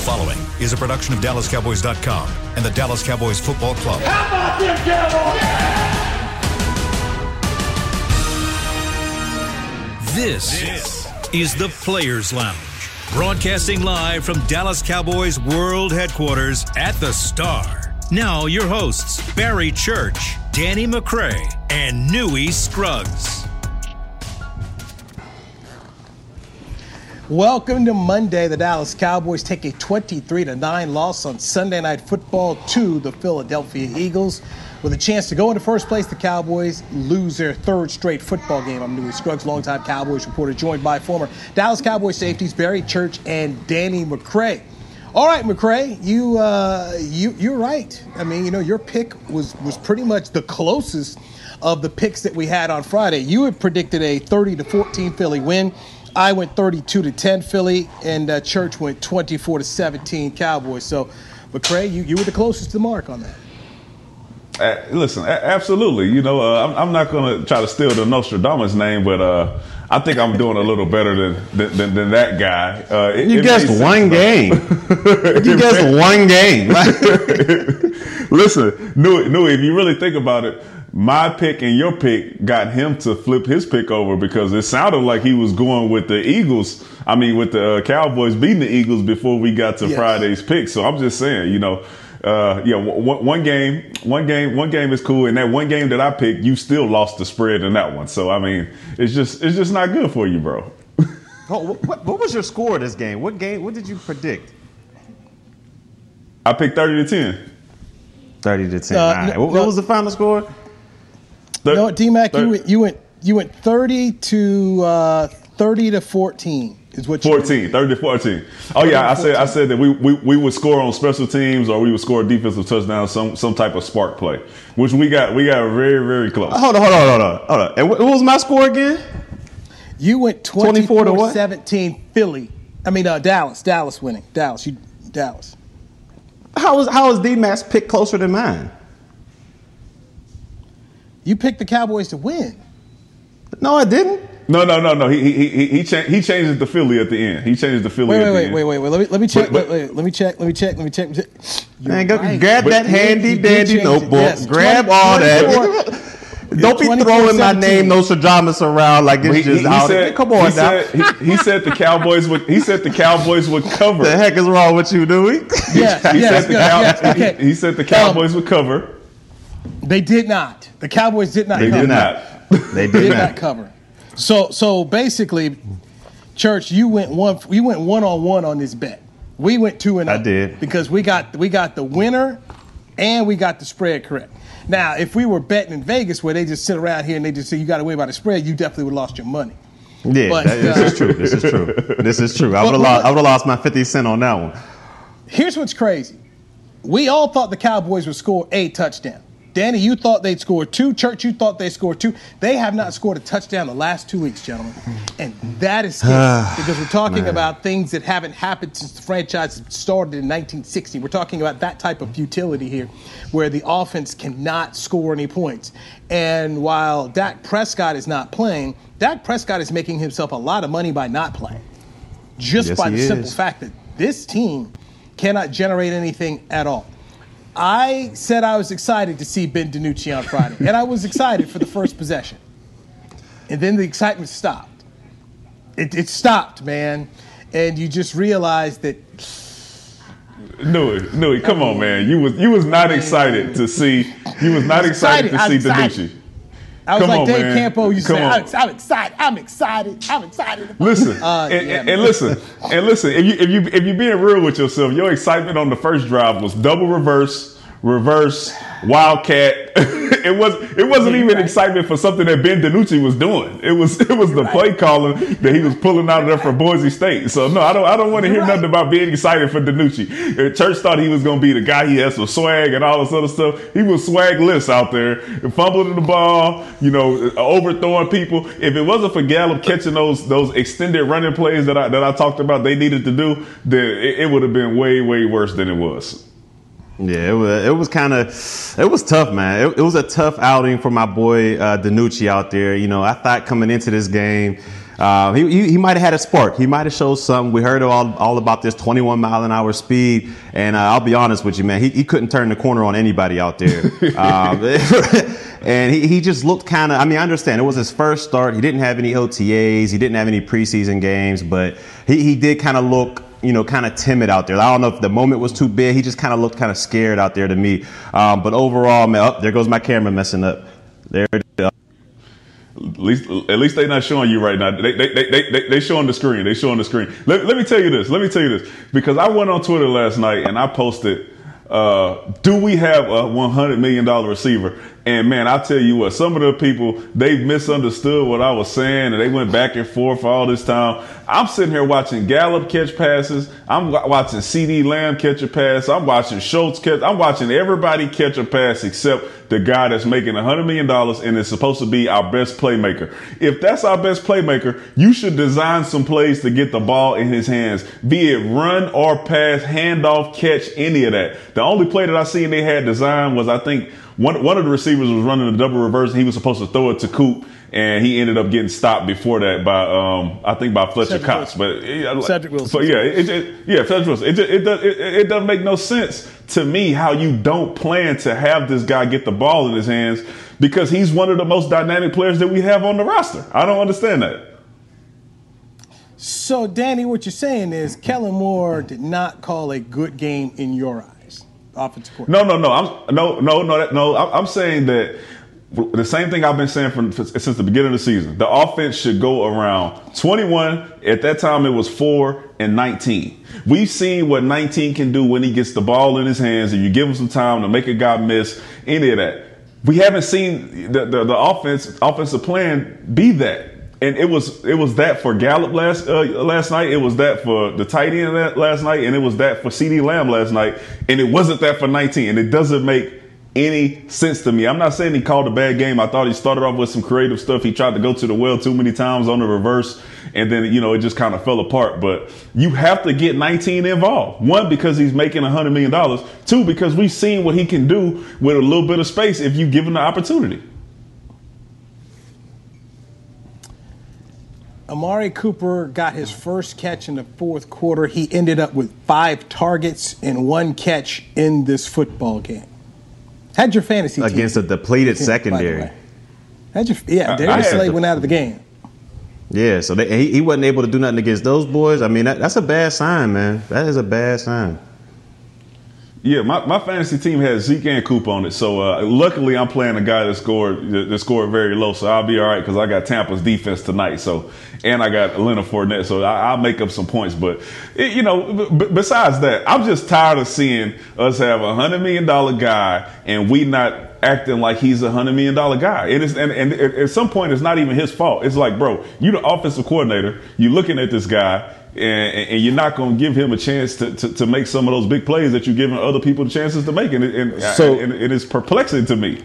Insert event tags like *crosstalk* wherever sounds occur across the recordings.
The following is a production of DallasCowboys.com and the Dallas Cowboys Football Club. How about them Cowboys? This, is the Players Lounge, broadcasting live from Dallas Cowboys World Headquarters at the Star. Now, your hosts, Barry Church, Danny McCray, and Newy Scruggs. Welcome to Monday. The Dallas Cowboys take a 23 9 loss on Sunday Night Football to the Philadelphia Eagles. With a chance to go into first place, the Cowboys lose their third straight football game. I'm Newy Scruggs, longtime Cowboys reporter, joined by former Dallas Cowboys safeties Barry Church and Danny McCray. All right, McCray, you uh, you you're right. I mean, you know, your pick was was pretty much the closest of the picks that we had on Friday. You had predicted a 30 to 14 Philly win. I went 32 to 10 Philly, and uh, Church went 24 to 17 Cowboys. So, McCray, you, you were the closest to the mark on that. Uh, listen, a- absolutely. You know, uh, I'm, I'm, not going to try to steal the Nostradamus name, but uh, I think I'm doing a little better than than, than that guy. Uh, it, you it guessed *laughs* one game. you guessed one game. listen, Newy, Newy, if you really think about it, my pick and your pick got him to flip his pick over because it sounded like he was going with the Eagles. I mean, with the uh, Cowboys beating the Eagles before we got to yes. Friday's pick. So I'm just saying, you know, uh, yeah, one, one, game, one game, one game is cool. And that one game that I picked, you still lost the spread in that one. So I mean, it's just, it's just not good for you, bro. *laughs* oh, what, what was your score of this game? What game? What did you predict? I picked thirty to ten. Thirty to ten. Uh, right. no, what, what was the final score? Thir- no, D Mac, you went you went you went thirty to uh, thirty to fourteen. Is what 14, 30 to 14. Oh yeah, I said I said that we, we, we would score on special teams or we would score a defensive touchdown, some some type of spark play, which we got we got very very close. Hold on, hold on, hold on, hold on. And what was my score again? You went 24 to what? 17 Philly. I mean uh, Dallas, Dallas winning. Dallas, you Dallas. How was how was D Mac's pick closer than mine? You picked the Cowboys to win. No, I didn't. No, no, no, no. He he he he, cha- he changes the Philly at the end. He changes the Philly. Wait, wait, wait, end. wait, wait, wait. Let me let me check. But, but, wait, let me check. Let me check. Let me check. You're Man, go right. grab but that handy dandy notebook. Yes, grab 20, all that. *laughs* Don't be throwing my name, no Nostradamus, around like it's he, just he, out. Said, Come on he now. Said, he, he, said the Cowboys would. He said the Cowboys would cover. the heck is wrong with you, Dewey? Yeah, he, yes, said yes, Cow- okay. he, said the Cowboys um, would cover. They did not. The Cowboys did not. They cover. did not. *laughs* They did, did not cover. So so basically, church, you went one. You went one on one on this bet. We went two and I did because we got we got the winner, and we got the spread correct. Now, if we were betting in Vegas where they just sit around here and they just say you got to win by the spread, you definitely would have lost your money. Yeah, but, that, this uh, is true. This is true. This is true. I would have lost. I would have lost my fifty cent on that one. Here's what's crazy. We all thought the Cowboys would score a touchdown. Danny, you thought they'd score two. Church, you thought they scored two. They have not scored a touchdown the last two weeks, gentlemen. And that is scary ah, because we're talking Man. about things that haven't happened since the franchise started in 1960. We're talking about that type of futility here where the offense cannot score any points. And while Dak Prescott is not playing, Dak Prescott is making himself a lot of money by not playing. Just yes, by the is. simple fact that this team cannot generate anything at all. I said I was excited to see Ben DiNucci on Friday, and I was excited for the first possession. And then the excitement stopped. It, it stopped, man. And you just realized that. No, no, come on, man. You was you was not excited to see. You was not excited, excited to see DiNucci. I was Come like on, Dave man. Campo. You say, I'm, I'm, excited. I'm excited. I'm excited. Listen, uh, and, yeah, and, and listen, and listen. If you if you if you being real with yourself, your excitement on the first drive was double reverse, reverse, wildcat. *laughs* it was it wasn't even right. excitement for something that Ben DiNucci was doing. It was it was the right. play calling that he was pulling out of there for Boise State. So no, I don't I don't want to hear right. nothing about being excited for DiNucci. Uh, Church thought he was gonna be the guy. He had some swag and all this other stuff. He was swagless out there, fumbling the ball, you know, overthrowing people. If it wasn't for Gallup catching those those extended running plays that I that I talked about, they needed to do, then it, it would have been way way worse than it was. Yeah, it was it was kind of it was tough, man. It, it, was a tough outing for my boy uh, DiNucci out there. You know, I thought coming into this game. Uh, he, he, he might have had a spark. He might have showed something. We heard all, all about this 21 mile an hour speed, and uh, I'll be honest with you, man. He, he couldn't turn the corner on anybody out there. *laughs* um, *laughs* and he, he just looked kind of. I mean, I understand it was his first start. He didn't have any OTAs. He didn't have any preseason games, but he, he did kind of look you know, kind of timid out there. I don't know if the moment was too big. He just kind of looked kind of scared out there to me. Um, but overall, man, oh, there goes my camera messing up. There it is. At least, at least they're not showing you right now. They, they, they, they, they showing the screen. They showing the screen. Let, let me tell you this. Let me tell you this. Because I went on Twitter last night and I posted, uh, do we have a $100 million receiver? And man, I tell you what, some of the people, they've misunderstood what I was saying and they went back and forth all this time. I'm sitting here watching Gallup catch passes. I'm watching CeeDee Lamb catch a pass. I'm watching Schultz catch. I'm watching everybody catch a pass except the guy that's making $100 million and is supposed to be our best playmaker. If that's our best playmaker, you should design some plays to get the ball in his hands, be it run or pass, handoff, catch, any of that. The only play that I seen they had designed was, I think, one one of the receivers was running a double reverse and he was supposed to throw it to Coop and he ended up getting stopped before that by um, I think by Fletcher Cedric Cox. Wilson. But yeah, Cedric Wilson. So yeah, it, it, yeah, Cedric Wilson. It, it, does, it, it doesn't make no sense to me how you don't plan to have this guy get the ball in his hands because he's one of the most dynamic players that we have on the roster. I don't understand that. So, Danny, what you're saying is Kellen Moore did not call a good game in your eyes offensive coordinator. No, no, no. I'm no, no, no, no. I'm saying that the same thing I've been saying from since the beginning of the season. The offense should go around 21. At that time, it was four and 19. We've seen what 19 can do when he gets the ball in his hands, and you give him some time to make a guy miss. Any of that. We haven't seen the, the, the offense offensive plan be that and it was it was that for Gallup last uh, last night. It was that for the tight end last night, and it was that for CeeDee Lamb last night, and it wasn't that for 19. And it doesn't make any sense to me. I'm not saying he called a bad game. I thought he started off with some creative stuff. He tried to go to the well too many times on the reverse, and then you know it just kind of fell apart. But you have to get 19 involved. One because he's making 100 million dollars. Two because we've seen what he can do with a little bit of space if you give him the opportunity. Amari Cooper got his first catch in the fourth quarter. He ended up with five targets and one catch in this football game. Had your fantasy against team, a depleted team, secondary. Had your yeah, Darius Slay went out of the game. Yeah, so they, he, he wasn't able to do nothing against those boys. I mean, that, that's a bad sign, man. That is a bad sign. Yeah, my, my fantasy team has Zeke and Coop on it. So uh, luckily, I'm playing a guy that scored that scored very low. So I'll be all right because I got Tampa's defense tonight. So and I got Leonard Fournette. So I, will make up some points. But it, you know, b- besides that, I'm just tired of seeing us have a hundred million dollar guy and we not acting like he's a hundred million dollar guy. And, and, and at some point, it's not even his fault. It's like, bro, you the offensive coordinator. You're looking at this guy and, and, you're not going to give him a chance to, to, to, make some of those big plays that you're giving other people the chances to make. And, and so and it is perplexing to me.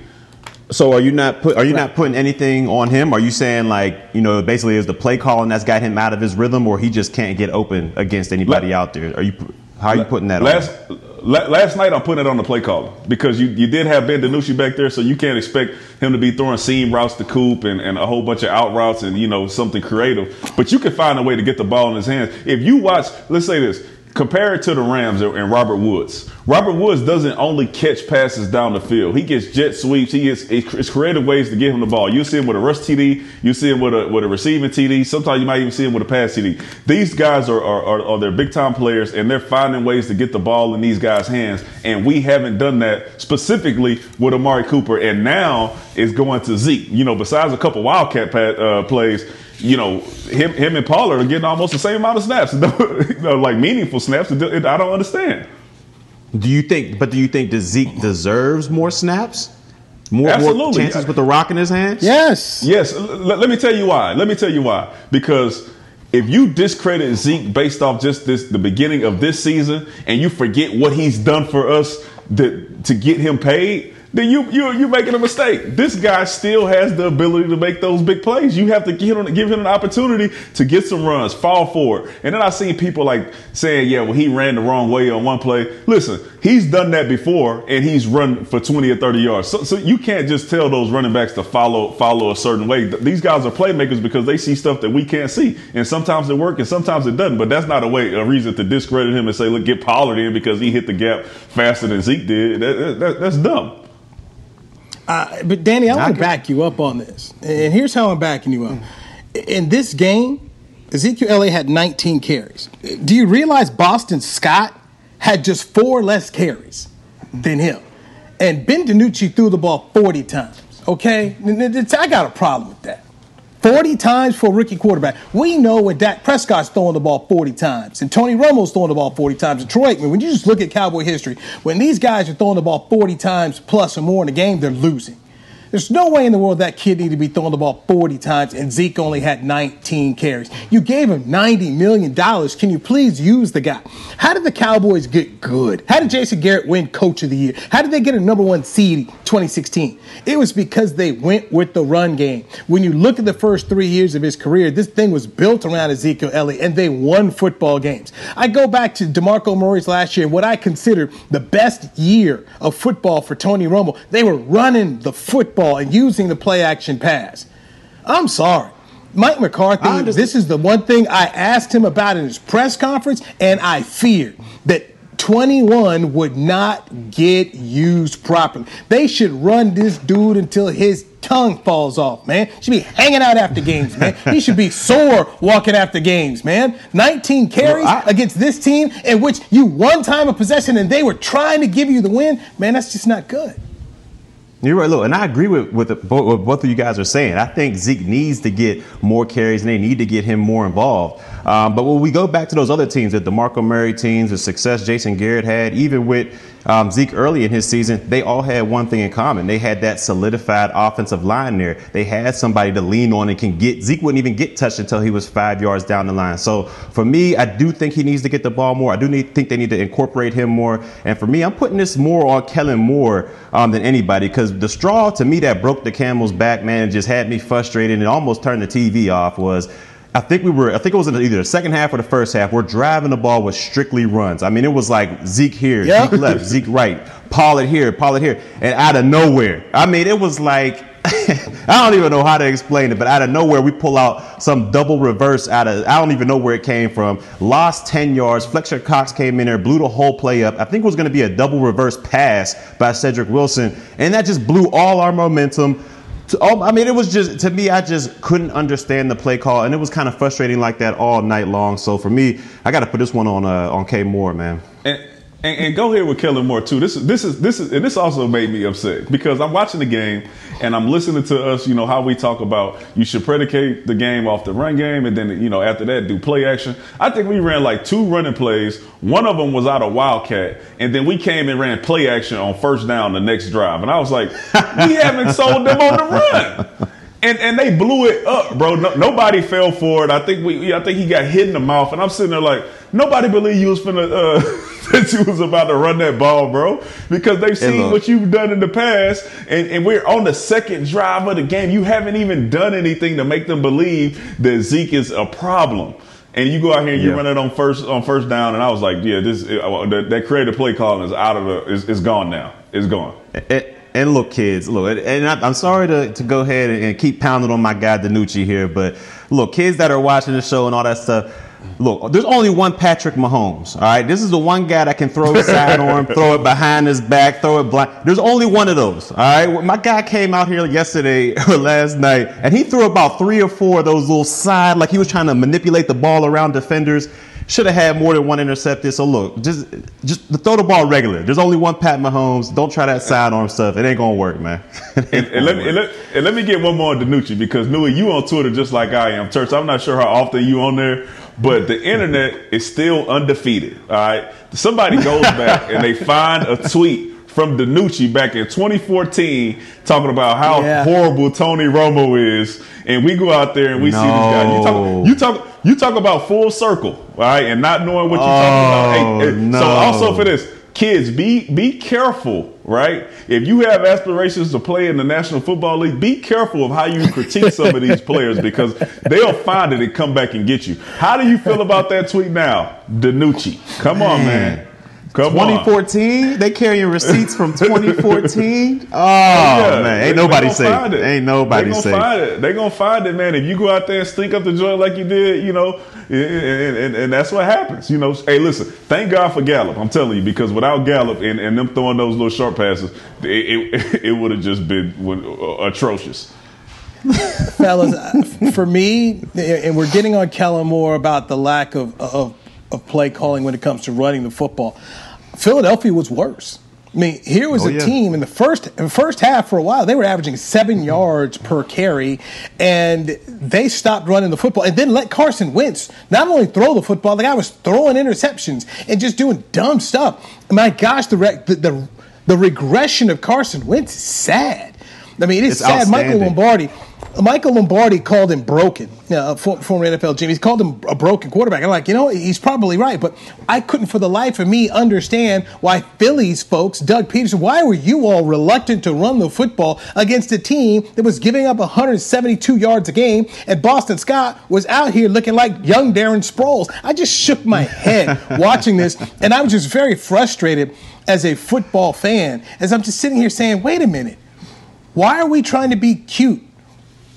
So are you not put, are you not putting anything on him? Are you saying like you know basically is the play calling that's got him out of his rhythm, or he just can't get open against anybody out there? Are you how are you putting that last, on? Last night I'm putting it on the play caller because you, you did have Ben DiNucci back there, so you can't expect him to be throwing seam routes to Coop and, and a whole bunch of out routes and you know something creative. But you can find a way to get the ball in his hands. If you watch, let's say this, compare it to the Rams and Robert Woods. Robert Woods doesn't only catch passes down the field. He gets jet sweeps. He gets it's creative ways to get him the ball. You see him with a rush TD. You see him with a with a receiving TD. Sometimes you might even see him with a pass TD. These guys are are, are, are they're big time players and they're finding ways to get the ball in these guys' hands. And we haven't done that specifically with Amari Cooper. And now it's going to Zeke. You know, besides a couple wildcat uh, plays you know, him him and Pollard are getting almost the same amount of snaps, *laughs* you know, like meaningful snaps. I don't understand. Do you think? But do you think that Zeke deserves more snaps? More, more chances with the rock in his hands? Yes. Yes. L- let me tell you why. Let me tell you why. Because if you discredit Zeke based off just this the beginning of this season, and you forget what he's done for us to, to get him paid, then you you you making a mistake. This guy still has the ability to make those big plays. You have to give him give him an opportunity to get some runs, fall forward. And then I seen people like saying, "Yeah, well, he ran the wrong way on one play." Listen, he's done that before, and he's run for twenty or thirty yards. So, so you can't just tell those running backs to follow follow a certain way. These guys are playmakers because they see stuff that we can't see, and sometimes it works and sometimes it doesn't. But that's not a way a reason to discredit him and say, "Look, get Pollard in because he hit the gap faster than Zeke did." That, that, that's dumb. Uh, but Danny, I want to back you up on this, and here's how I'm backing you up. In this game, Ezekiel Elliott had 19 carries. Do you realize Boston Scott had just four less carries than him, and Ben DiNucci threw the ball 40 times? Okay, I got a problem with that. 40 times for a rookie quarterback. We know when Dak Prescott's throwing the ball 40 times and Tony Romo's throwing the ball 40 times and Troy Aikman, when you just look at Cowboy history, when these guys are throwing the ball 40 times plus or more in a game, they're losing. There's no way in the world that kid needed to be throwing the ball 40 times and Zeke only had 19 carries. You gave him $90 million. Can you please use the guy? How did the Cowboys get good? How did Jason Garrett win Coach of the Year? How did they get a number one seed 2016? It was because they went with the run game. When you look at the first three years of his career, this thing was built around Ezekiel Elliott and they won football games. I go back to DeMarco Murray's last year, what I consider the best year of football for Tony Romo. They were running the football football and using the play action pass. I'm sorry. Mike McCarthy, this is the one thing I asked him about in his press conference, and I feared that 21 would not get used properly. They should run this dude until his tongue falls off, man. Should be hanging out after games, man. *laughs* he should be sore walking after games, man. 19 carries well, I, against this team in which you one time a possession and they were trying to give you the win, man, that's just not good. You're right. Look, and I agree with, with, the, what both of you guys are saying. I think Zeke needs to get more carries and they need to get him more involved. Um, but when we go back to those other teams, the DeMarco Murray teams, the success Jason Garrett had, even with um, Zeke early in his season, they all had one thing in common. They had that solidified offensive line there. They had somebody to lean on and can get. Zeke wouldn't even get touched until he was five yards down the line. So for me, I do think he needs to get the ball more. I do need, think they need to incorporate him more. And for me, I'm putting this more on Kellen Moore um, than anybody because the straw to me that broke the camel's back, man, and just had me frustrated and almost turned the TV off was I think we were, I think it was in either the second half or the first half. We're driving the ball with strictly runs. I mean, it was like Zeke here, yep. Zeke left, *laughs* Zeke right, Pollard here, Pollard here, and out of nowhere. I mean, it was like, *laughs* I don't even know how to explain it, but out of nowhere, we pull out some double reverse out of, I don't even know where it came from. Lost 10 yards. Fletcher Cox came in there, blew the whole play up. I think it was going to be a double reverse pass by Cedric Wilson, and that just blew all our momentum oh, I mean, it was just to me. I just couldn't understand the play call, and it was kind of frustrating like that all night long. So for me, I got to put this one on uh, on K Moore, man. And, and, and, go ahead with Kellen Moore too. This is this is this is and this also made me upset because I'm watching the game and I'm listening to us. You know how we talk about you should predicate the game off the run game, and then you know after that do play action. I think we ran like two running plays. One of them was out of Wildcat, and then we came and ran play action on first down the next drive. And I was like, we haven't sold them on the run. And, and they blew it up, bro. No, nobody fell for it. I think we, I think he got hit in the mouth, and I'm sitting there like, nobody believed you was finna uh, *laughs* that you was about to run that ball, bro, because they've seen what you've done in the past, and, and we're on the second drive of the game. You haven't even done anything to make them believe that Zeke is a problem. And you go out here and you yeah. run it on first on first down, and I was like, yeah, this uh, that, that creative play calling is out of the is, is gone now. It's gone. It, and look, kids, look, and I, am sorry to, to go ahead and keep pounding on my guy DiNucci here, but look, kids that are watching the show and all that stuff, Look, there's only one Patrick Mahomes. All right, this is the one guy that can throw a sidearm, *laughs* throw it behind his back, throw it blind. There's only one of those. All right, my guy came out here yesterday *laughs* or last night, and he threw about three or four of those little side, like he was trying to manipulate the ball around defenders. Should have had more than one intercepted. So look, just just throw the ball regular. There's only one Pat Mahomes. Don't try that sidearm stuff. It ain't gonna work, man. *laughs* and, and, let me, and, let, and, let, me get one more on DiNucci because Newy, you on Twitter just like I am. Church, I'm not sure how often you on there, but the internet is still undefeated. All right, somebody goes back and they find a tweet from DiNucci back in 2014 talking about how yeah. horrible Tony Romo is, and we go out there and we no. see this guy. You talk, you talk, you talk about full circle, right, and not knowing what you're oh, talking about. Hey, oh, hey, no. So also for this, kids, be be careful, right? If you have aspirations to play in the National Football League, be careful of how you critique some of these players because they'll find it and come back and get you. How do you feel about that tweet now, DiNucci? Come on, man. Come 2014, on. they carrying receipts from 2014. *laughs* Oh yeah, oh, man, ain't nobody safe. Ain't nobody they safe. Find it. They gonna find it, man. If you go out there and stink up the joint like you did, you know, and, and, and, that's what happens. You know, hey, listen, thank God for Gallup. I'm telling you, because without Gallup and, and them throwing those little short passes, it, it, *laughs* it would have just been uh, atrocious. *laughs* Fellas, uh, for me, and we're getting on Kellen Moore about the lack of, of, of play calling when it comes to running the football. Philadelphia was worse. I mean, here was oh, a yeah. team in the first in the first half for a while. They were averaging seven yards per carry, and they stopped running the football and then let Carson Wentz not only throw the football, the guy was throwing interceptions and just doing dumb stuff. My gosh, the the the, the regression of Carson Wentz is sad. I mean, it is it's sad. Michael Lombardi Michael Lombardi called him broken, uh, former NFL GM. He's called him a broken quarterback. I'm like, you know, he's probably right, but I couldn't for the life of me understand why Phillies folks, Doug Pederson, why were you all reluctant to run the football against a team that was giving up 172 yards a game and Boston Scott was out here looking like young Darren Sproles? I just shook my head *laughs* watching this, and I was just very frustrated as a football fan as I'm just sitting here saying, wait a minute. Why are we trying to be cute?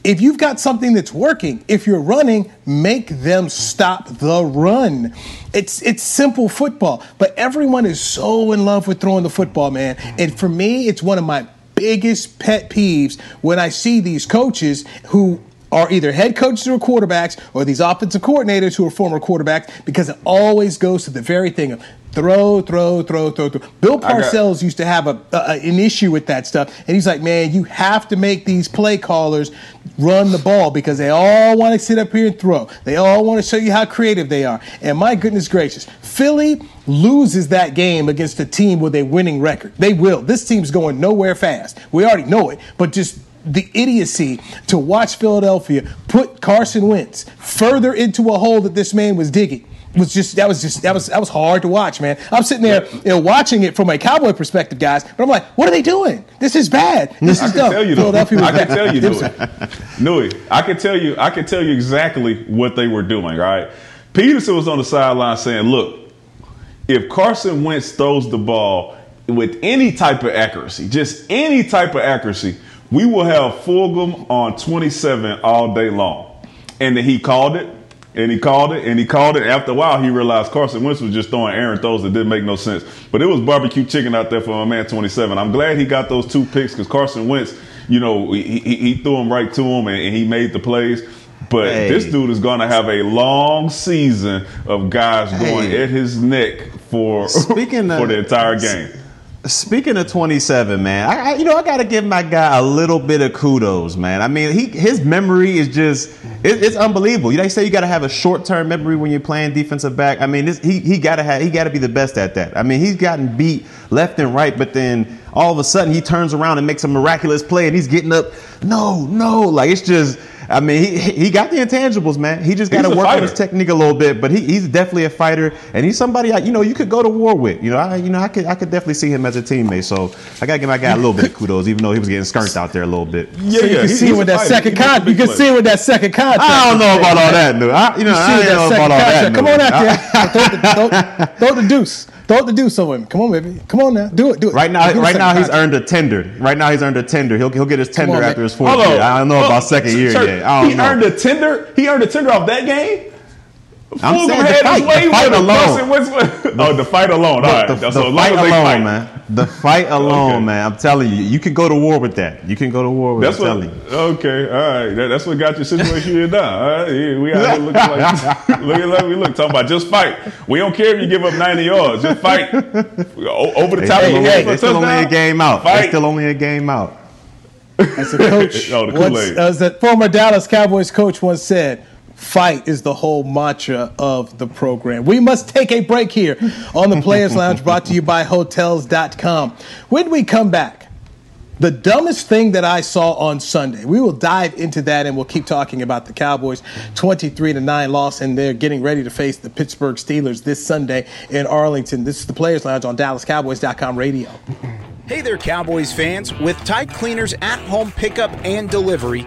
If you've got something that's working, if you're running, make them stop the run. It's it's simple football, but everyone is so in love with throwing the football, man. And for me, it's one of my biggest pet peeves when I see these coaches who are either head coaches or quarterbacks or these offensive coordinators who are former quarterbacks because it always goes to the very thing of throw, throw, throw, throw, throw. Bill Parcells used to have a, a, an issue with that stuff, and he's like, man, you have to make these play callers run the ball because they all want to sit up here and throw. They all want to show you how creative they are. And my goodness gracious, Philly loses that game against a team with a winning record. They will. This team's going nowhere fast. We already know it, but just the idiocy to watch Philadelphia put Carson Wentz further into a hole that this man was digging was just that was just that was that was hard to watch, man. I'm sitting there, you know, watching it from a cowboy perspective, guys. But I'm like, what are they doing? This is bad. This I is dumb. Tell you, Philadelphia I can tell you, Newy. I can tell you, I can tell you exactly what they were doing. Right, Pederson was on the sideline saying, "Look, if Carson Wentz throws the ball with any type of accuracy, just any type of accuracy, we will have Fulgham on 27 all day long." And then he called it and he called it, and he called it. After a while, he realized Carson Wentz was just throwing errant throws that didn't make no sense. But it was barbecue chicken out there for my man 27. I'm glad he got those two picks because Carson Wentz, you know, he, he, he, threw them right to him and, and he made the plays. But hey. this dude is going to have a long season of guys hey. going at his neck for *laughs* Speaking for of, the entire game. Speaking of 27, man, I, I, you know I gotta give my guy a little bit of kudos, man. I mean, he his memory is just it, it's unbelievable. You know, they say you gotta have a short term memory when you're playing defensive back. I mean, this, he he gotta have he gotta be the best at that. I mean, he's gotten beat left and right, but then all of a sudden he turns around and makes a miraculous play, and he's getting up. No, no, like it's just I mean, he he got the intangibles, man. He just got to work on his technique a little bit, but he, he's definitely a fighter, and he's somebody I, you know you could go to war with. You know, I you know I could I could definitely see him as a teammate. So I gotta give my guy a little bit of kudos, even though he was getting skunked out there a little bit. Yeah, so you yeah, can see with that second contract. You can see with that second contract. I don't know about all that, dude. I, you know, you I don't know about all that. Come on out there, *laughs* throw, the, throw, throw the deuce. Throw the deuce on him. Come on, baby. Come on now. Do it. Do it. Right now, right now he's earned a tender. Right now he's earned a tender. He'll he'll get his tender on, after his fourth year. I don't know about second year yet. I don't he know. earned a tender. He earned a tender off that game. I'm saying the fight, the fight alone. *laughs* oh, the fight alone. All right. The, the, so the fight alone, fight. man. The fight *laughs* alone, okay. man. I'm telling you, you can go to war with that. You can go to war with. That's what. Okay, all right. That, that's what got your situation here done. All right, yeah, we out here looking like *laughs* looking like we look talking about just fight. We don't care if you give up 90 yards. Just fight over the top. Hey, of the hey, it's still only a game out. Fight. It's still only a game out. As a coach, *laughs* oh, once, as the former Dallas Cowboys coach once said, Fight is the whole mantra of the program. We must take a break here on the Players *laughs* Lounge brought to you by Hotels.com. When we come back, The dumbest thing that I saw on Sunday. We will dive into that and we'll keep talking about the Cowboys 23 to 9 loss and they're getting ready to face the Pittsburgh Steelers this Sunday in Arlington. This is the Players Lounge on DallasCowboys.com radio. Hey there, Cowboys fans. With Tide Cleaners at home pickup and delivery,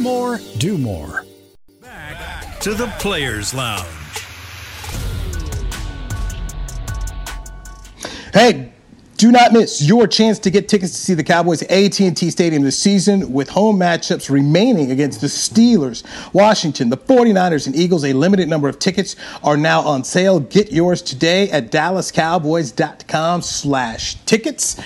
more, do more Back to the Players Lounge. Hey, do not miss your chance to get tickets to see the Cowboys at AT&T Stadium this season with home matchups remaining against the Steelers, Washington, the 49ers, and Eagles. A limited number of tickets are now on sale. Get yours today at dallascowboys.com slash tickets.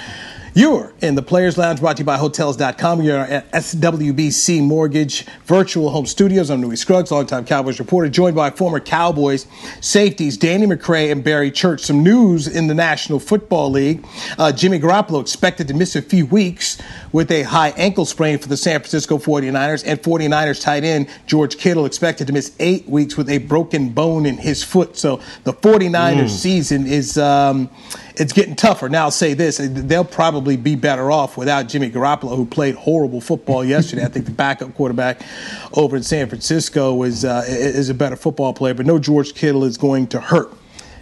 You're in the Players Lounge brought to you by Hotels.com. You're at SWBC Mortgage Virtual Home Studios. I'm Newy Scruggs, longtime Cowboys reporter, joined by former Cowboys safeties Danny McCray and Barry Church. Some news in the National Football League. Uh, Jimmy Garoppolo expected to miss a few weeks with a high ankle sprain for the San Francisco 49ers, and 49ers tight end George Kittle expected to miss eight weeks with a broken bone in his foot. So the 49ers mm. season is. Um, it's getting tougher. Now, I'll say this: they'll probably be better off without Jimmy Garoppolo, who played horrible football *laughs* yesterday. I think the backup quarterback over in San Francisco is uh, is a better football player, but no George Kittle is going to hurt.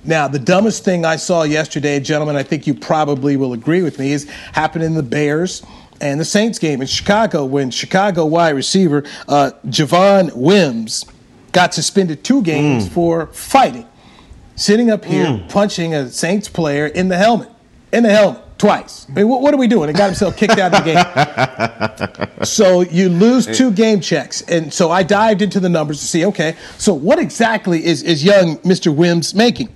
Now, the dumbest thing I saw yesterday, gentlemen, I think you probably will agree with me, is happened in the Bears and the Saints game in Chicago when Chicago wide receiver uh, Javon Wims got suspended two games mm. for fighting sitting up here mm. punching a Saints player in the helmet, in the helmet twice. I mean, what, what, are we doing? He got himself kicked out of the game. *laughs* so you lose two game checks, and so I dived into the numbers to see. Okay, so what exactly is is young Mr. Wims making?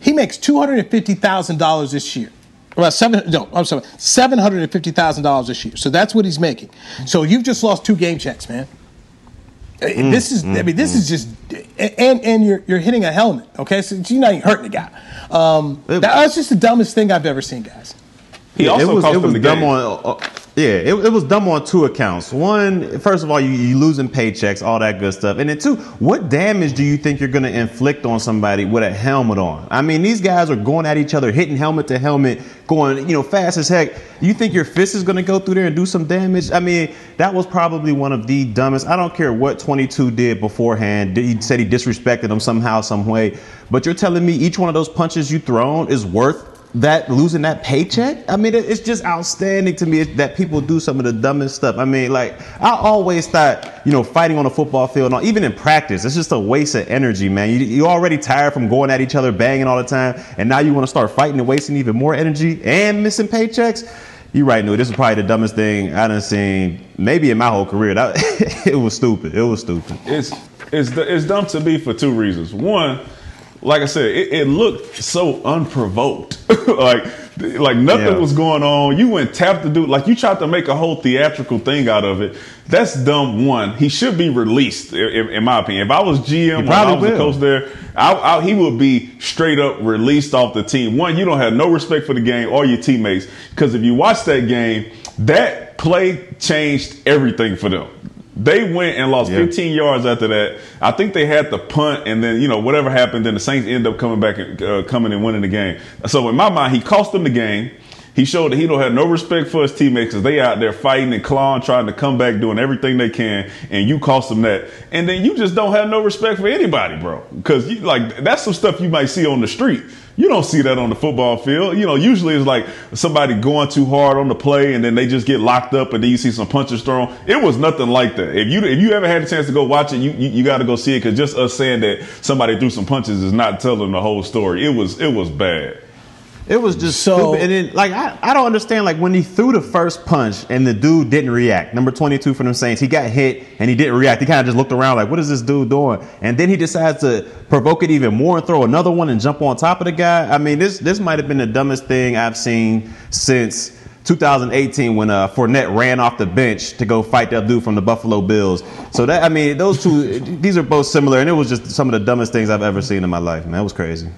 He makes two hundred and fifty thousand dollars this year. About seven, no, I'm sorry, seven hundred and fifty thousand dollars this year. So that's what he's making. So you've just lost two game checks, man. Mm, this is, mm, I mean, this mm. is just, and and you're you're hitting a helmet, okay? So you're not even hurting the guy. Um, that's just the dumbest thing I've ever seen, guys. He yeah, also it was, cost it was the dumb game. on. Uh, yeah, it, it, was dumb on two accounts. One, first of all, you, you losing paychecks, all that good stuff, and then two, what damage do you think you're going to inflict on somebody with a helmet on? I mean, these guys are going at each other, hitting helmet to helmet, going you know fast as heck. You think your fist is going to go through there and do some damage? I mean, that was probably one of the dumbest. I don't care what 22 did beforehand. He said he disrespected him somehow, some way, but you're telling me each one of those punches you thrown is worth that losing that paycheck. I mean, it's just outstanding to me that people do some of the dumbest stuff. I mean, like I always thought, you know, fighting on a football field, or even in practice, it's just a waste of energy, man. You, you're already tired from going at each other, banging all the time, and now you want to start fighting and wasting even more energy and missing paychecks. You're right, New. This is probably the dumbest thing I done seen maybe in my whole career. That *laughs* it was stupid. It was stupid. It's it's it's dumb to me for two reasons. One, like I said, it, it looked so unprovoked. *laughs* like like nothing Yeah. was going on. You went tap the dude like you tried to make a whole theatrical thing out of it. That's dumb. One, he should be released. In, in my opinion, if I was GM, when I probably was the coach there, I, I, he would be straight up released off the team. One, you don't have no respect for the game or your teammates because if you watch that game, that play changed everything for them. They went and lost Yeah. 15 yards after that. I think they had the punt, and then you know whatever happened, then the Saints end up coming back and uh, coming and winning the game. So in my mind, he cost them the game. He showed that he don't have no respect for his teammates because they out there fighting and clawing, trying to come back, doing everything they can, and you cost them that. And then you just don't have no respect for anybody, bro. Because you like that's some stuff you might see on the street. You don't see that on the football field. You know, usually it's like somebody going too hard on the play, and then they just get locked up, and then you see some punches thrown. It was nothing like that. If you if you ever had a chance to go watch it, you you, you got to go see it because just us saying that somebody threw some punches is not telling the whole story. It was it was bad. It was just So- stupid. And then, like, I, I don't understand, like, when he threw the first punch and the dude didn't react. Number 22 for them Saints, he got hit and he didn't react. He kind of just looked around, like, what is this dude doing? And then he decides to provoke it even more and throw another one and jump on top of the guy. I mean, this this might have been the dumbest thing I've seen since 2018 when uh, Fournette ran off the bench to go fight that dude from the Buffalo Bills. So that I mean, those two, these are both similar, and it was just some of the dumbest things I've ever seen in my life. Man, it was crazy.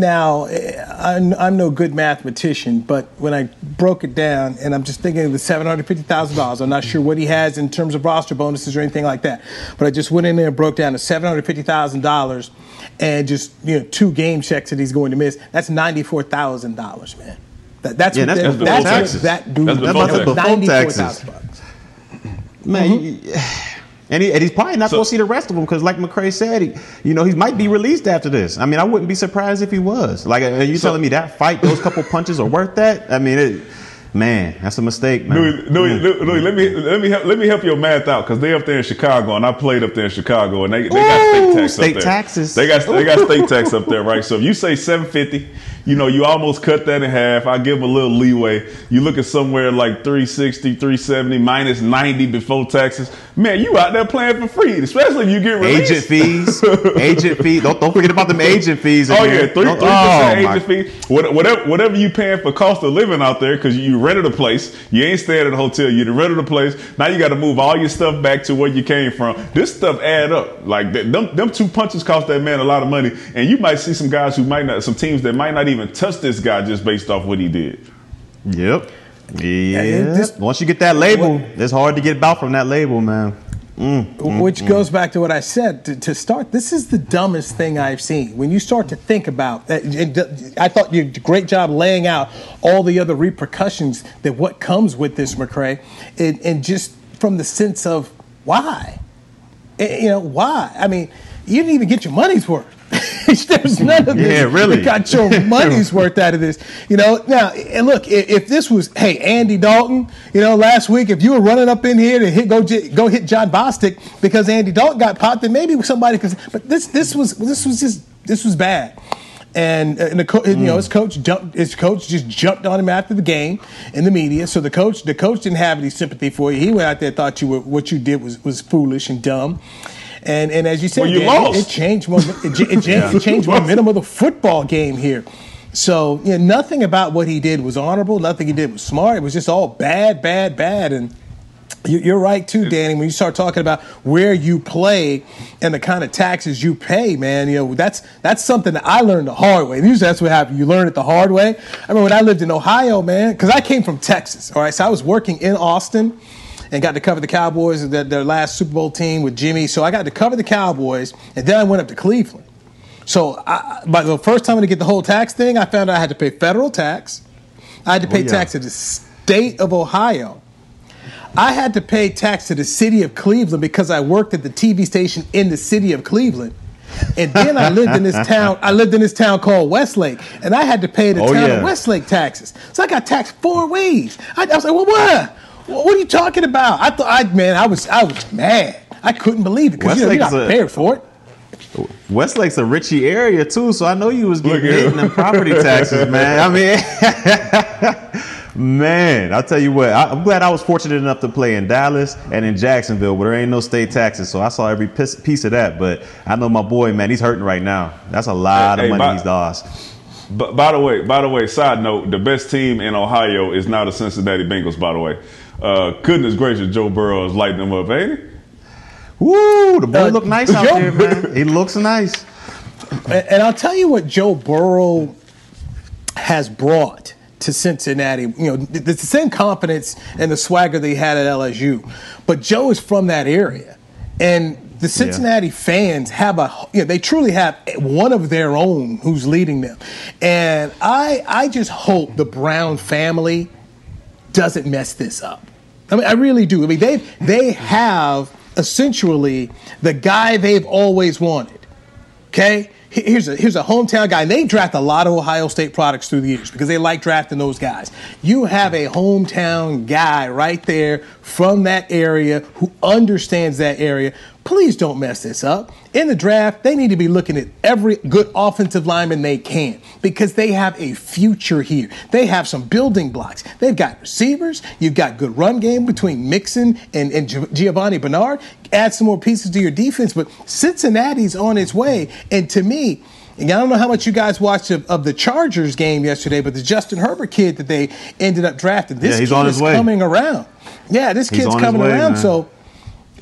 Now, eh, I'm, I'm no good mathematician, but when I broke it down, and I'm just thinking of the $750,000, I'm not sure what he has in terms of roster bonuses or anything like that, but I just went in there and broke down the $750,000 and just, you know, two game checks that he's going to miss. That's $94,000, man. That, that's Yeah, what, that's that, before that's what taxes. that dude That's before that's taxes. $94,000 taxes. Man, you- and, he, and he's probably not So- going to see the rest of them because, like McCray said, he, you know, he might be released after this. I mean, I wouldn't be surprised if he was. Like, are you So- telling me that fight, those couple punches are worth that? I mean, it, man, that's a mistake, man. Louis, Louis, mm. Louis, Louis, let me let me help, let me help your math out because they're up there in Chicago and I played up there in Chicago and they, they got state tax state up there. taxes. They got they got state tax *laughs* up there, right? So if you say seven fifty, you know you almost cut that in half. I give a little leeway. You look at somewhere like 360, 370 minus ninety before taxes. Man, you out there playing for free, especially if you get released. Agent fees, *laughs* agent fees. Don't, don't forget about them agent fees. Oh there. yeah, three Don't- three oh, percent my- agent fee. What- Whatever whatever you paying for cost of living out there because you rented a place. You ain't staying at a hotel. You rented a place. Now you got to move all your stuff back to where you came from. This stuff add up. Like them them two punches cost that man a lot of money. And you might see some guys who might not, some teams that might not even touch this guy just based off what he did. Yep. Yeah. it just- Once you get that label, it's hard to get out from that label, man. Mm, mm, which mm. goes back to what I said to, to start. This is the dumbest thing I've seen. When you start to think about, that, it- I thought you did a great job laying out all the other repercussions that what comes with this, McCray, and, and just from the sense of why, you know, why? I mean, you didn't even get your money's worth. *laughs* There's none of this. Yeah, really. that got your *laughs* money's worth out of this. You know, now, and look, if, if this was, hey, Andy Dalton, you know, last week, if you were running up in here to hit, go, go hit Jon Bostic because Andy Dalton got popped, then maybe somebody could, but this, this was, this was just, this was bad. And, uh, and the co- you know his coach jumped. His coach just jumped on him after the game in the media. So the coach, the coach didn't have any sympathy for you. He went out there thought you were what you did was was foolish and dumb. And and as you said, Well, you it-. It, changed. Moment, it, it *laughs* changed, it changed momentum of the football game here. So you know, nothing about what he did was honorable. Nothing he did was smart. It was just all bad, bad, bad. And you- you're right too, Danny. When you start talking about where you play and the kind of taxes you pay, man, you know that's that's something that I learned the hard way. Usually that's what happens. You learn it the hard way. I remember when I lived in Ohio, man, because I came from Texas. All right, so I was working in Austin and got to cover the Cowboys, their, their last Super Bowl team with Jimmy. So I got to cover the Cowboys, and then I went up to Cleveland. So I, by the first time to get the whole tax thing, I found out I had to pay federal tax. I had to oh, pay yeah. tax to the state of Ohio. I had to pay tax to the city of Cleveland because I worked at the TV station in the city of Cleveland. And then I lived in this *laughs* town. I lived in this town called Westlake, and I had to pay the Oh, town yeah. of Westlake taxes. So I got taxed four ways. I, I was like, "Well, what? What are you talking about?" I thought, I man, I was, I was mad. I couldn't believe it because you know, you're not Westlake's a- prepared for it. Westlake's a richy area too, so I know you was getting at hit in him. them property taxes, *laughs* man. I mean, *laughs* Man, I'll tell you what. I, am glad I was fortunate enough to play in Dallas and in Jacksonville, where there ain't no state taxes. So I saw every piece of that. But I know my boy, man, he's hurting right now. That's a lot hey, of hey, money by, he's lost. But by the way, by the way, side note: the best team in Ohio is now the Cincinnati Bengals. By the way, uh, goodness gracious, Joe Burrow is lighting them up, ain't he? Woo! The boy uh, look nice out there, man. *laughs* He looks nice. And I'll tell you what Joe Burrow has brought to Cincinnati. You know, it's the same confidence and the swagger they had at LSU, but Joe is from that area, and the Cincinnati yeah. fans have a you know, they truly have one of their own who's leading them, and I I just hope the Brown family doesn't mess this up. I mean, I really do. I mean, they they have essentially the guy they've always wanted. Okay, here's a here's a hometown guy. They draft a lot of Ohio State products through the years because they like drafting those guys. You have a hometown guy right there from that area who understands that area. Please don't mess this up. In the draft, they need to be looking at every good offensive lineman they can because they have a future here. They have some building blocks. They've got receivers. You've got good run game between Mixon and, and Giovani Bernard. Add some more pieces to your defense, but Cincinnati's on its way. And to me, and I don't know how much you guys watched of, of, the Chargers game yesterday, but the Justin Herbert kid that they ended up drafting, this yeah, kid is way. coming around. Yeah, this he's kid's coming way, around. Man. So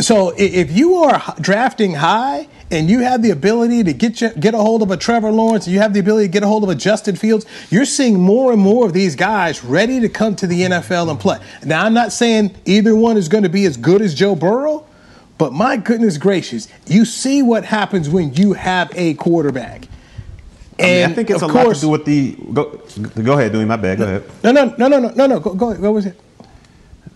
so if you are drafting high and you have the ability to get get a hold of a Trevor Lawrence, and you have the ability to get a hold of a Justin Fields, you're seeing more and more of these guys ready to come to the NFL and play. Now, I'm not saying either one is going to be as good as Joe Burrow, but my goodness gracious, you see what happens when you have a quarterback. And I, mean, I think it's a course, lot to do with the. Go, go ahead, doing my bad. Go ahead. No, no, no, no, no, no, no. Go, go, go. What was it?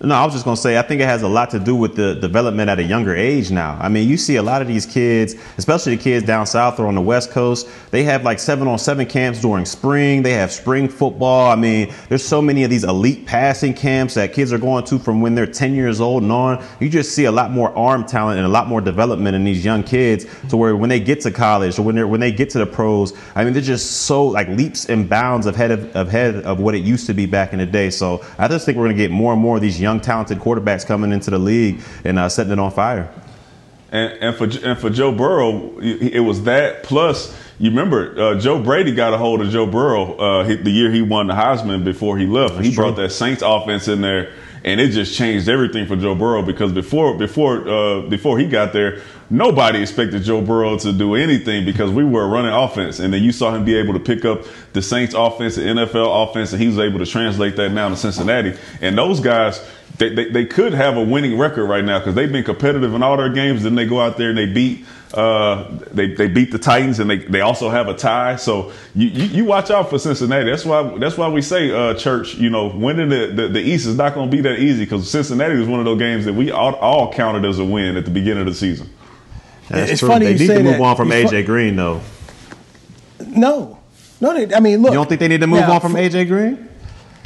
No, I was just to say, I think it has a lot to do with the development at a younger age now. I mean, you see a lot of these kids, especially the kids down south or on the West Coast, they have like seven on seven camps during spring. They have spring football. I mean, there's so many of these elite passing camps that kids are going to from when they're 10 years old and on. You just see a lot more arm talent and a lot more development in these young kids to where when they get to college or when, they're, when they get to the pros, I mean, they're just so like leaps and bounds ahead of, ahead of what it used to be back in the day. So I just think we're to get more and more of these young young, talented quarterbacks coming into the league and uh, setting it on fire. And, and, for and for Joe Burrow, it was that plus. You remember uh, Joe Brady got a hold of Joe Burrow uh, the year he won the Heisman before he left. That's he true. brought that Saints offense in there, and it just changed everything for Joe Burrow because before before uh, before he got there, nobody expected Joe Burrow to do anything because we were running offense. And then you saw him be able to pick up the Saints offense, the NFL offense, and he was able to translate that now to Cincinnati. And those guys, they, they, they could have a winning record right now because they've been competitive in all their games. Then they go out there and they beat uh, they, they beat the Titans and they, they also have a tie. So you, you, you watch out for Cincinnati. That's why that's why we say uh, church. You know, winning the, the, the East is not going to be that easy because Cincinnati was one of those games that we all, all counted as a win at the beginning of the season. That's it's true. funny they you need say to move that. on from it's AJ fu- Green though. No, no. They, I mean, look. You don't think they need to move now, on from AJ Green?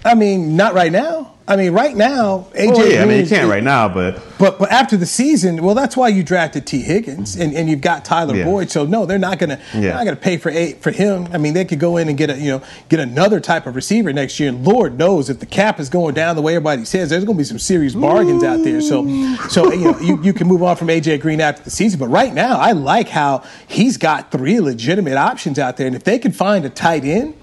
I mean, not right now. I mean, right now, AJ. Oh, yeah, I mean, you can't right now, but but but after the season, well, that's why you drafted Tee Higgins and, and you've got Tyler yeah. Boyd. So no, they're not gonna yeah. they're not gonna pay for eight for him. I mean, they could go in and get a you know get another type of receiver next year. And Lord knows if the cap is going down the way everybody says, there's gonna be some serious bargains Ooh. out there. So so you know you, you can move on from AJ Green after the season. But right now, I like how he's got three legitimate options out there, and if they could find a tight end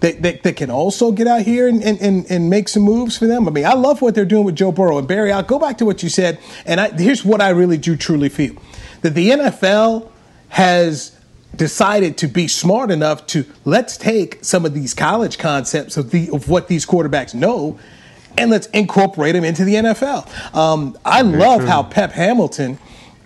that, that, that, can also get out here and, and, and, make some moves for them. I mean, I love what they're doing with Joe Burrow. And Barry, I'll go back to what you said. And I, here's what I really do truly feel that the NFL has decided to be smart enough to let's take some of these college concepts of, the, of what these quarterbacks know and let's incorporate them into the NFL. Um, I Very love true. how Pep Hamilton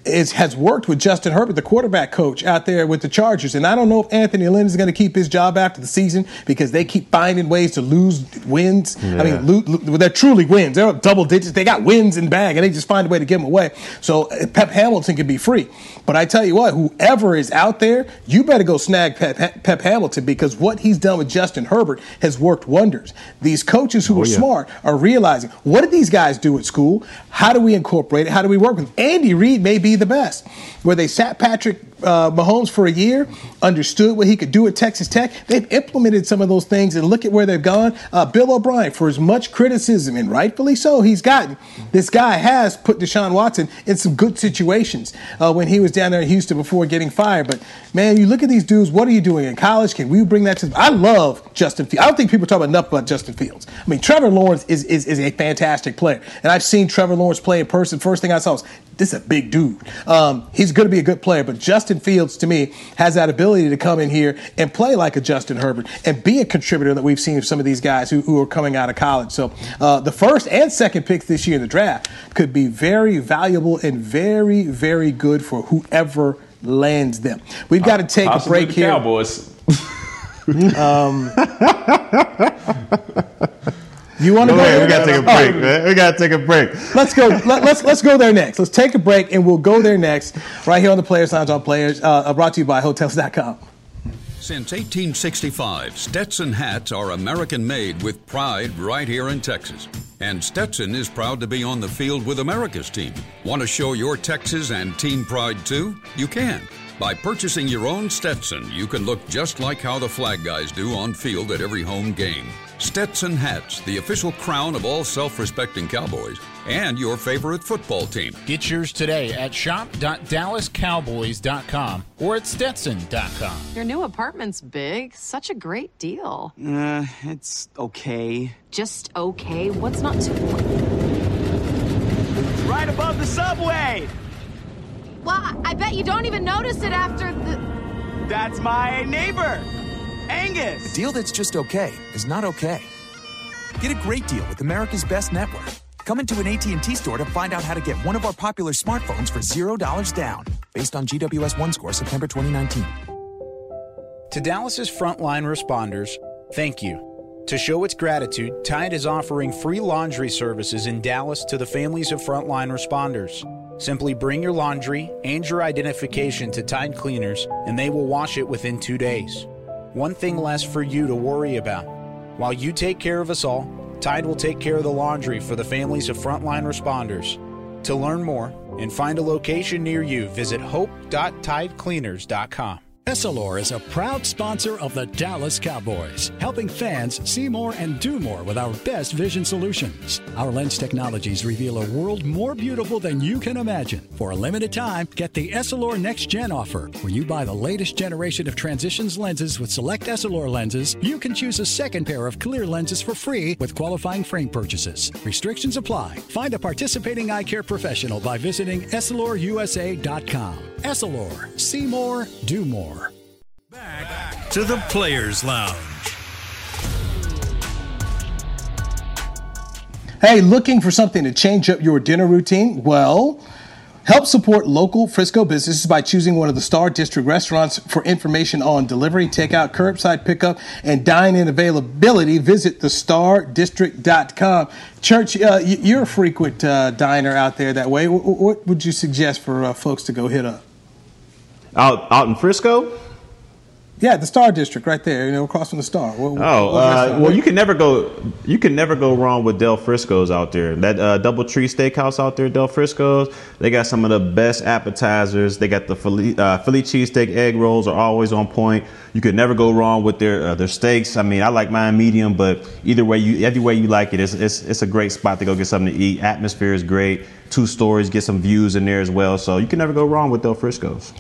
is, has worked with Justin Herbert, the quarterback coach out there with the Chargers. And I don't know if Anthony Lynn is going to keep his job after the season because they keep finding ways to lose wins. Yeah. I mean, lo- lo- they're truly wins. They're double digits. They got wins in bag, and they just find a way to give them away. So uh, Pep Hamilton can be free. But I tell you what, whoever is out there, you better go snag Pep, Pep Hamilton because what he's done with Justin Herbert has worked wonders. These coaches who oh, are yeah. smart are realizing what did these guys do at school? How do we incorporate it? How do we work with them? Andy Reid may be the best, where they sat Patrick uh, Mahomes for a year, understood what he could do at Texas Tech. They've implemented some of those things, and look at where they've gone. Uh, Bill O'Brien, for as much criticism, and rightfully so, he's gotten, this guy has put Deshaun Watson in some good situations uh, when he was down there in Houston before getting fired. But man, you look at these dudes. What are you doing in college? Can we bring that to? I love Justin Fields. I don't think people talk enough about Justin Fields. I mean, Trevor Lawrence is is, is a fantastic player, and I've seen Trevor Lawrence play in person. First thing I saw was this is a big dude. Um, he's going to be a good player, but Justin Fields to me has that ability to come in here and play like a Justin Herbert and be a contributor that we've seen of some of these guys who, who are coming out of college. So uh, the first and second picks this year in the draft could be very valuable and very very good for whoever lands them. We've got to take a break here. Cowboys. *laughs* um, *laughs* you want to go, go ahead. We got to take a break, man. We got to take a break. Let's go. Let, us let's go there next. Let's take a break and we'll go there next, right here on the Players Lounge on Players, uh, brought to you by Hotels.com. Since 1865, Stetson hats are American made with pride right here in Texas. And Stetson is proud to be on the field with America's team. Want to show your Texas and team pride too? You can. By purchasing your own Stetson, you can look just like how the flag guys do on field at every home game. Stetson hats, the official crown of all self respecting Cowboys, and your favorite football team. Get yours today at shop.dallascowboys.com or at stetson.com. Your new apartment's big. Such a great deal. Uh, it's okay. Just okay? What's not to. Right above the subway! Well, I bet you don't even notice it after the. That's my neighbor, Angus. A deal that's just okay is not okay. Get a great deal with America's Best Network. Come into an AT&T store to find out how to get one of our popular smartphones for $0 down, based on GWS One score September 2019. To Dallas's frontline responders, thank you. To show its gratitude, Tide is offering free laundry services in Dallas to the families of frontline responders. Simply bring your laundry and your identification to Tide Cleaners, and they will wash it within two days. One thing less for you to worry about. While you take care of us all, Tide will take care of the laundry for the families of frontline responders. To learn more and find a location near you, visit hope.tidecleaners.com. Essilor is a proud sponsor of the Dallas Cowboys, helping fans see more and do more with our best vision solutions. Our lens technologies reveal a world more beautiful than you can imagine. For a limited time, get the Essilor Next Gen offer. When you buy the latest generation of transitions lenses with select Essilor lenses, you can choose a second pair of clear lenses for free with qualifying frame purchases. Restrictions apply. Find a participating eye care professional by visiting EssilorUSA.com. Essilor, see more, do more. Back to the Players Lounge. Hey, looking for something to change up your dinner routine? Well, help support local Frisco businesses by choosing one of the Star District restaurants. For information on delivery, takeout, curbside pickup, and dine-in availability, visit thestardistrict.com. Church, uh, you're a frequent uh, diner out there that way. What would you suggest for uh, folks to go hit up? Out out in Frisco? Yeah, the Star District, right there. You know, across from the Star. What, oh, uh, well, you can never go. You can never go wrong with Del Frisco's out there. That uh, Double Tree Steakhouse out there, Del Frisco's. They got some of the best appetizers. They got the Philly, uh, Philly cheesesteak egg rolls are always on point. You could never go wrong with their uh, their steaks. I mean, I like mine medium, but either way you, every way you like it, it's, it's it's a great spot to go get something to eat. Atmosphere is great. Two stories, get some views in there as well. So you can never go wrong with Del Frisco's.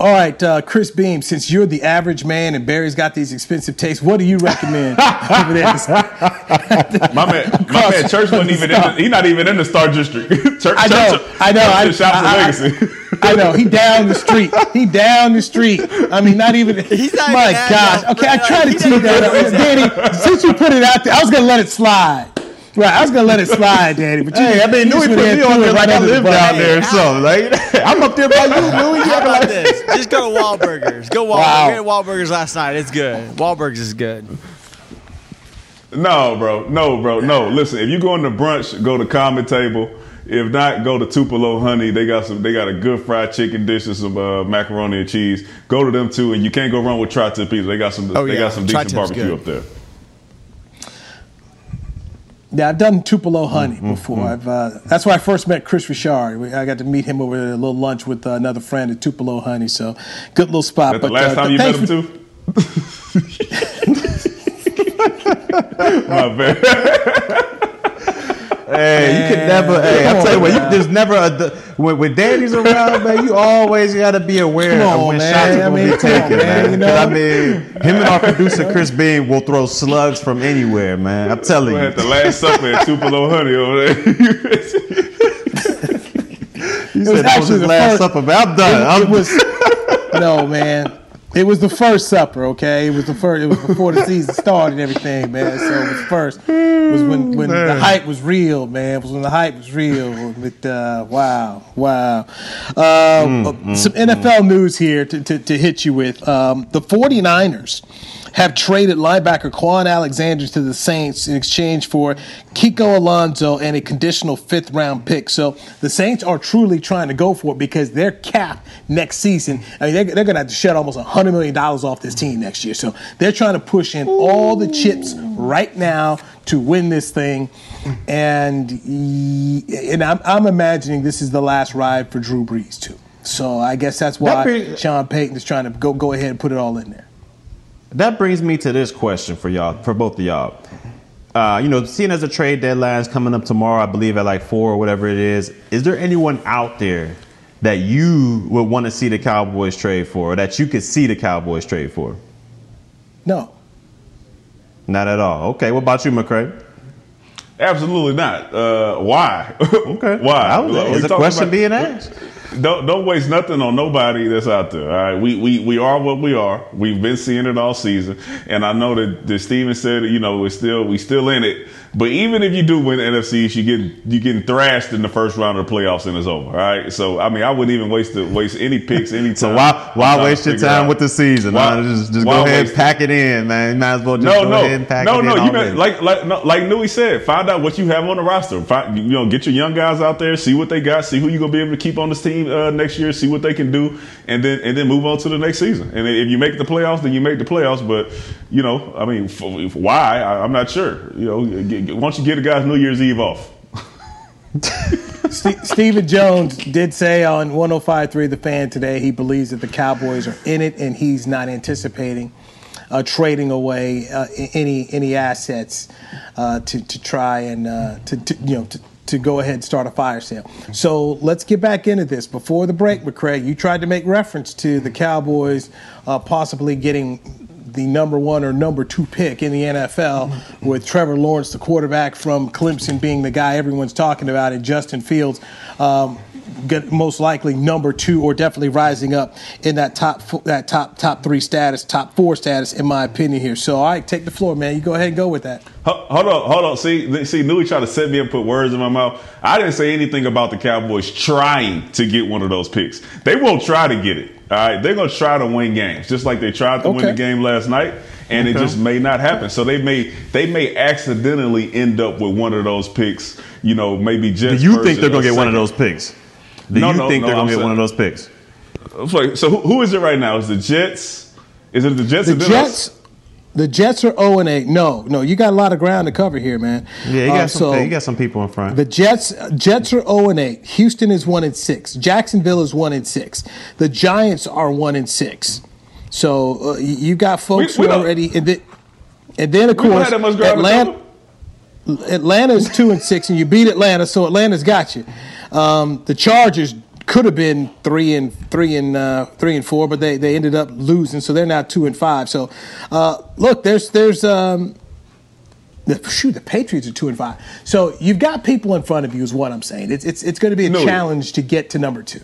All right, uh, Chris Beam, since you're the average man and Barry's got these expensive tastes, what do you recommend *laughs* over there? *laughs* my man, my man, Church wasn't even in the, he's not even in the Star District. *laughs* Church, I know, Church, I know. I, Church I, I, legacy. I, know. He down the street. He down the street. I mean, not even. He's not my even gosh. Okay, I tried to tee that up. Danny, since you put it out there, I was gonna let it slide. Right, I was gonna let it slide, Daddy. But you, hey, I mean, Louis put me on there like I live down there or something. Like, *laughs* I'm up there by you, Louis. How about this? Just go to *laughs* Wahlburgers. Go Wahlburgers. Wow. We had Wahlburgers last night. It's good. Wahlburgers is good. No, bro. No, bro. No. Listen, if you go in the brunch, go to Common Table. If not, go to Tupelo Honey. They got some. They got a good fried chicken dish and some uh, macaroni and cheese. Go to them too, and you can't go wrong with Tri-Tip Pizza. They got some. Oh, they yeah. got some decent Tri-Tip's barbecue good. up there. Yeah, I've done Tupelo honey before. I've uh, that's where I first met Chris Richard. I got to meet him over at a little lunch with uh, another friend at Tupelo honey. So good little spot. That the last uh, time you met him too? *laughs* My bad. *laughs* Hey, you can never. Hey, I tell you what, you, there's never a when, when Danny's around, man. You always got to be aware Come of when man. shots are I going mean, to be come on, taken, man, man. you 'Cause, know? I mean, him and our producer Chris Bean will throw slugs from anywhere, man. I'm telling you. We you. had the last supper at Tupelo Honey over there. *laughs* *laughs* He It said that was his the last first- supper, but I'm done. It, I'm it was *laughs* no man. It was the first supper, okay? It was the first. It was before the season started and everything, man. So it was first. It was when when the hype was real, man. It was when the hype was real. With uh, wow, wow. Uh, Mm, some NFL news here to, to, to hit you with. Um, the 49ers have traded linebacker Kwon Alexander to the Saints in exchange for Kiko Alonso and a conditional fifth round pick. So the Saints are truly trying to go for it because their cap next season, I mean, they're, they're going to have to shed almost $100 million off this team next year. So they're trying to push in all the chips right now to win this thing. And, and I'm, I'm imagining this is the last ride for Drew Brees, too. So I guess that's why Sean Payton is trying to go, go ahead and put it all in there. That brings me to this question for y'all, for both of y'all. Uh, you know, seeing as the trade deadline is coming up tomorrow, I believe at like four or whatever it is, is there anyone out there that you would want to see the Cowboys trade for, or that you could see the Cowboys trade for? No. Not at all. Okay, what about you, McCray? Absolutely not. Uh, why? *laughs* Okay. why? Was- We is a talking question being asked? Don't don't waste nothing on nobody that's out there. All right, we we we are what we are. We've been seeing it all season, and I know that, that Stephen said, you know, we're still we still in it. But even if you do win the NFC, you get you getting thrashed in the first round of the playoffs, and it's over. All right. So I mean, I wouldn't even waste the, waste any picks any time. So why why waste your time with the season? Why-? Just just why go ahead and pack it in, man. You might as well just no, go no, ahead and pack no, it no. in. You already. meant, like like no, like Newy said, find out what you have on the roster. Find, you know, get your young guys out there, see what they got, see who you're gonna be able to keep on this team uh, next year, see what they can do, and then and then move on to the next season. And if you make the playoffs, then you make the playoffs. But you know, I mean, why? I, I'm not sure. You know, get, why don't you get a guy's New Year's Eve off? Ste Stephen Jones did say on 105.3 The Fan today he believes that the Cowboys are in it and he's not anticipating uh, trading away uh, any any assets uh, to to try and uh, to, to you know to, to go ahead and start a fire sale. So let's get back into this. Before the break, McCray, you tried to make reference to the Cowboys uh, possibly getting the number one or number two pick in the NFL, with Trevor Lawrence, the quarterback from Clemson, being the guy everyone's talking about, and Justin Fields. Um, most likely number two, or definitely rising up in that top that top top three status, top four status, in my opinion here. So, all right, take the floor, man. You go ahead and go with that. Hold on, hold on. See, see, Newy tried to set me up, put words in my mouth. I didn't say anything about the Cowboys trying to get one of those picks. They won't try to get it. All right, they're gonna try to win games, just like they tried to win the game last night, and it just may not happen. So they may they may accidentally end up with one of those picks. You know, maybe Do just. you think they're gonna get one of those picks? Do No, you no, think no, they're gonna get saying- one of those picks? So, so who, who is it right now? Is the Jets? Is it the Jets? The and then? Jets. The Jets are 0 and 8. No, no, you got a lot of ground to cover here, man. Yeah, you got Uh, some. so- you got some people in front. The Jets Jets are 0 and 8. Houston is 1 and 6. Jacksonville is 1 and 6. The Giants are 1 and 6. So uh, you you got folks We- we who don't- already and then, and then of course have that much ground to Atlanta Atlanta's 2 and 6 and you beat Atlanta, so Atlanta's got you. Um, the Chargers could have been 3 and 3 and uh, 3 and 4, but they they ended up losing, so they're now 2 and 5. So uh, look, there's there's um, the, shoot, the Patriots are two and five. So you've got people in front of you, is what I'm saying. It's it's, it's going to be a No. challenge to get to number two.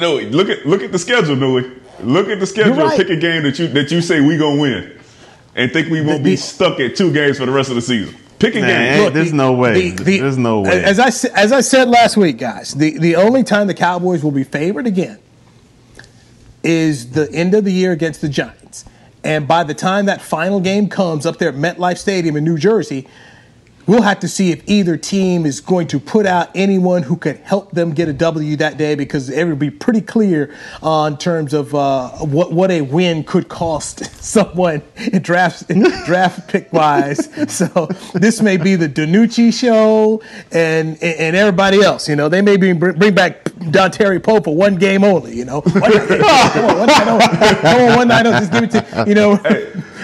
No, look at look at the schedule, Newy. Look at the schedule. Right. Pick a game that you that you say we gonna win, and think we won't be stuck at two games for the rest of the season. Pick a game. ain't- there's no way. The- the- there's no way. As I as I said last week, guys, the the only time the Cowboys will be favored again is the end of the year against the Giants, and by the time that final game comes up there at MetLife Stadium in New Jersey. We'll have to see if either team is going to put out anyone who could help them get a W that day because it would be pretty clear uh, in terms of uh, what what a win could cost *laughs* someone in *laughs* draft draft pick wise. So this may be the DiNucci show and and everybody else. You know, they may be bring back Dontari Poe for one game only. You know, one night, *laughs* come on, one night only. Come on, one night only. Just give it to you know.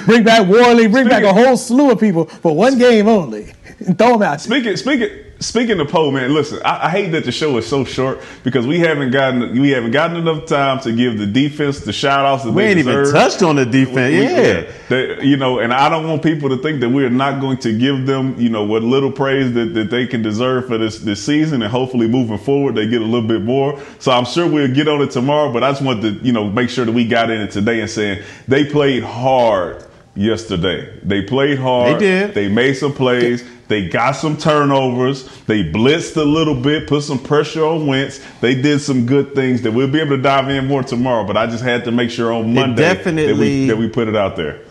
Bring back Worley. Bring back a whole slew of people for one game only. Throw them out. Speaking, speaking, speaking of Poe, man. Listen, I, I, hate that the show is so short because we haven't gotten we haven't gotten enough time to give the defense the shout outs that we ain't deserve. even touched on the defense. We, yeah, yeah. They, you know, and I don't want people to think that we're not going to give them, you know, what little praise that, that they can deserve for this this season, and hopefully moving forward they get a little bit more. So I'm sure we'll get on it tomorrow, but I just want to, you know, make sure that we got in it today and saying they played hard yesterday. They played hard. They did. They made some plays. They got some turnovers. They blitzed a little bit, put some pressure on Wentz. They did some good things that we'll be able to dive in more tomorrow. But I just had to make sure on Monday that, we, that we put it out there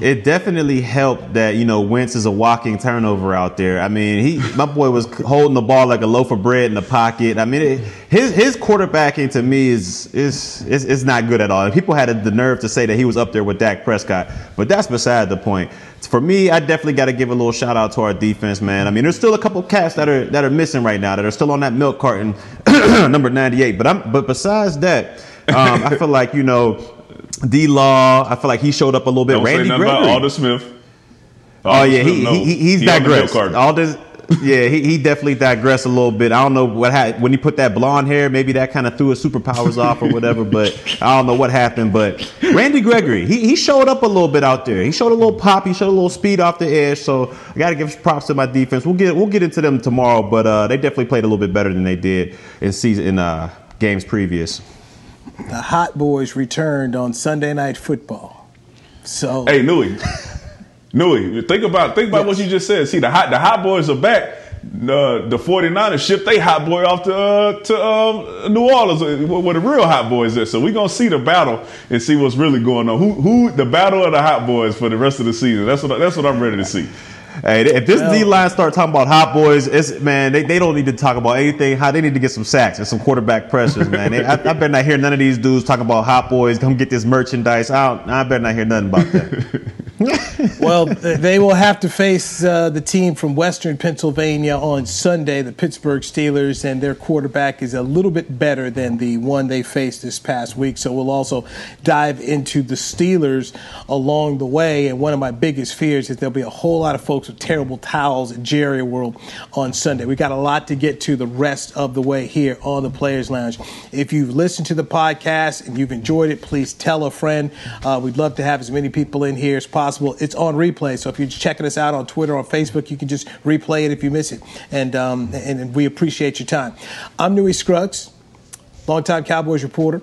it definitely helped that you know Wentz is a walking turnover out there. I mean, he my boy was holding the ball like a loaf of bread in the pocket. I mean, it, his his quarterbacking to me is is is, is not good at all. And people had the nerve to say that he was up there with Dak Prescott, but that's beside the point. For me, I definitely got to give a little shout out to our defense, man. I mean, there's still a couple cats that are that are missing right now that are still on that milk carton, *clears throat* number 98. But I'm but besides that, um, I feel like you know D Law, I feel like he showed up a little bit. Don't Randy say nothing Gregory. about Aldon Smith. oh yeah, Smith, he, no. he, he's He digressed. Aldis, yeah, he, he definitely digressed a little bit. I don't know what happened when he put that blonde hair. Maybe that kind of threw his superpowers off or whatever. But I don't know what happened. But Randy Gregory, he, he showed up a little bit out there. He showed a little pop. He showed a little speed off the edge. So I got to give props to my defense. We'll get we'll get into them tomorrow. But uh, they definitely played a little bit better than they did in season in uh, games previous. The Hot Boys returned on Sunday Night Football. So Hey, Newy. Newy, think about think about what you just said. See, the hot the hot boys are back. Uh, the 49ers shipped they hot boy off to uh, to um, New Orleans uh, where the real hot boys are. So we're gonna see the battle and see what's really going on. Who who the battle of the hot boys for the rest of the season. That's what that's what I'm ready to see. Hey, if this D line start talking about hot boys, it's man, they, they don't need to talk about anything. How they need to get some sacks and some quarterback pressures, man. They, I, I better not hear none of these dudes talking about hot boys. Come get this merchandise. I, don't, I better not hear nothing about that. *laughs* *laughs* well, they will have to face uh, the team from Western Pennsylvania on Sunday, the Pittsburgh Steelers, and their quarterback is a little bit better than the one they faced this past week. So we'll also dive into the Steelers along the way. And one of my biggest fears is there'll be a whole lot of folks with terrible towels at Jerry World on Sunday. We got a lot to get to the rest of the way here on the Players Lounge. If you've listened to the podcast and you've enjoyed it, please tell a friend. Uh, we'd love to have as many people in here as possible. It's on replay, so if you're checking us out on Twitter or Facebook, you can just replay it if you miss it. And um, and, and we appreciate your time. I'm Newy Scruggs, longtime Cowboys reporter.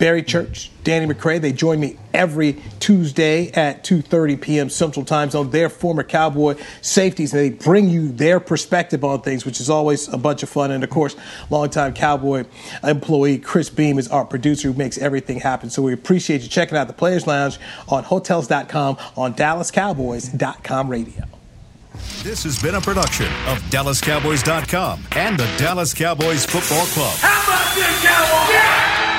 Barry Church, Danny McCray. They join me every Tuesday at 2:30 p.m. Central Time Zone. They're former Cowboy safeties, and they bring you their perspective on things, which is always a bunch of fun. And of course, longtime Cowboy employee Chris Beam is our producer who makes everything happen. So we appreciate you checking out the Players Lounge on Hotels.com on DallasCowboys.com radio. This has been a production of DallasCowboys.com and the Dallas Cowboys Football Club. How about this, Cowboys?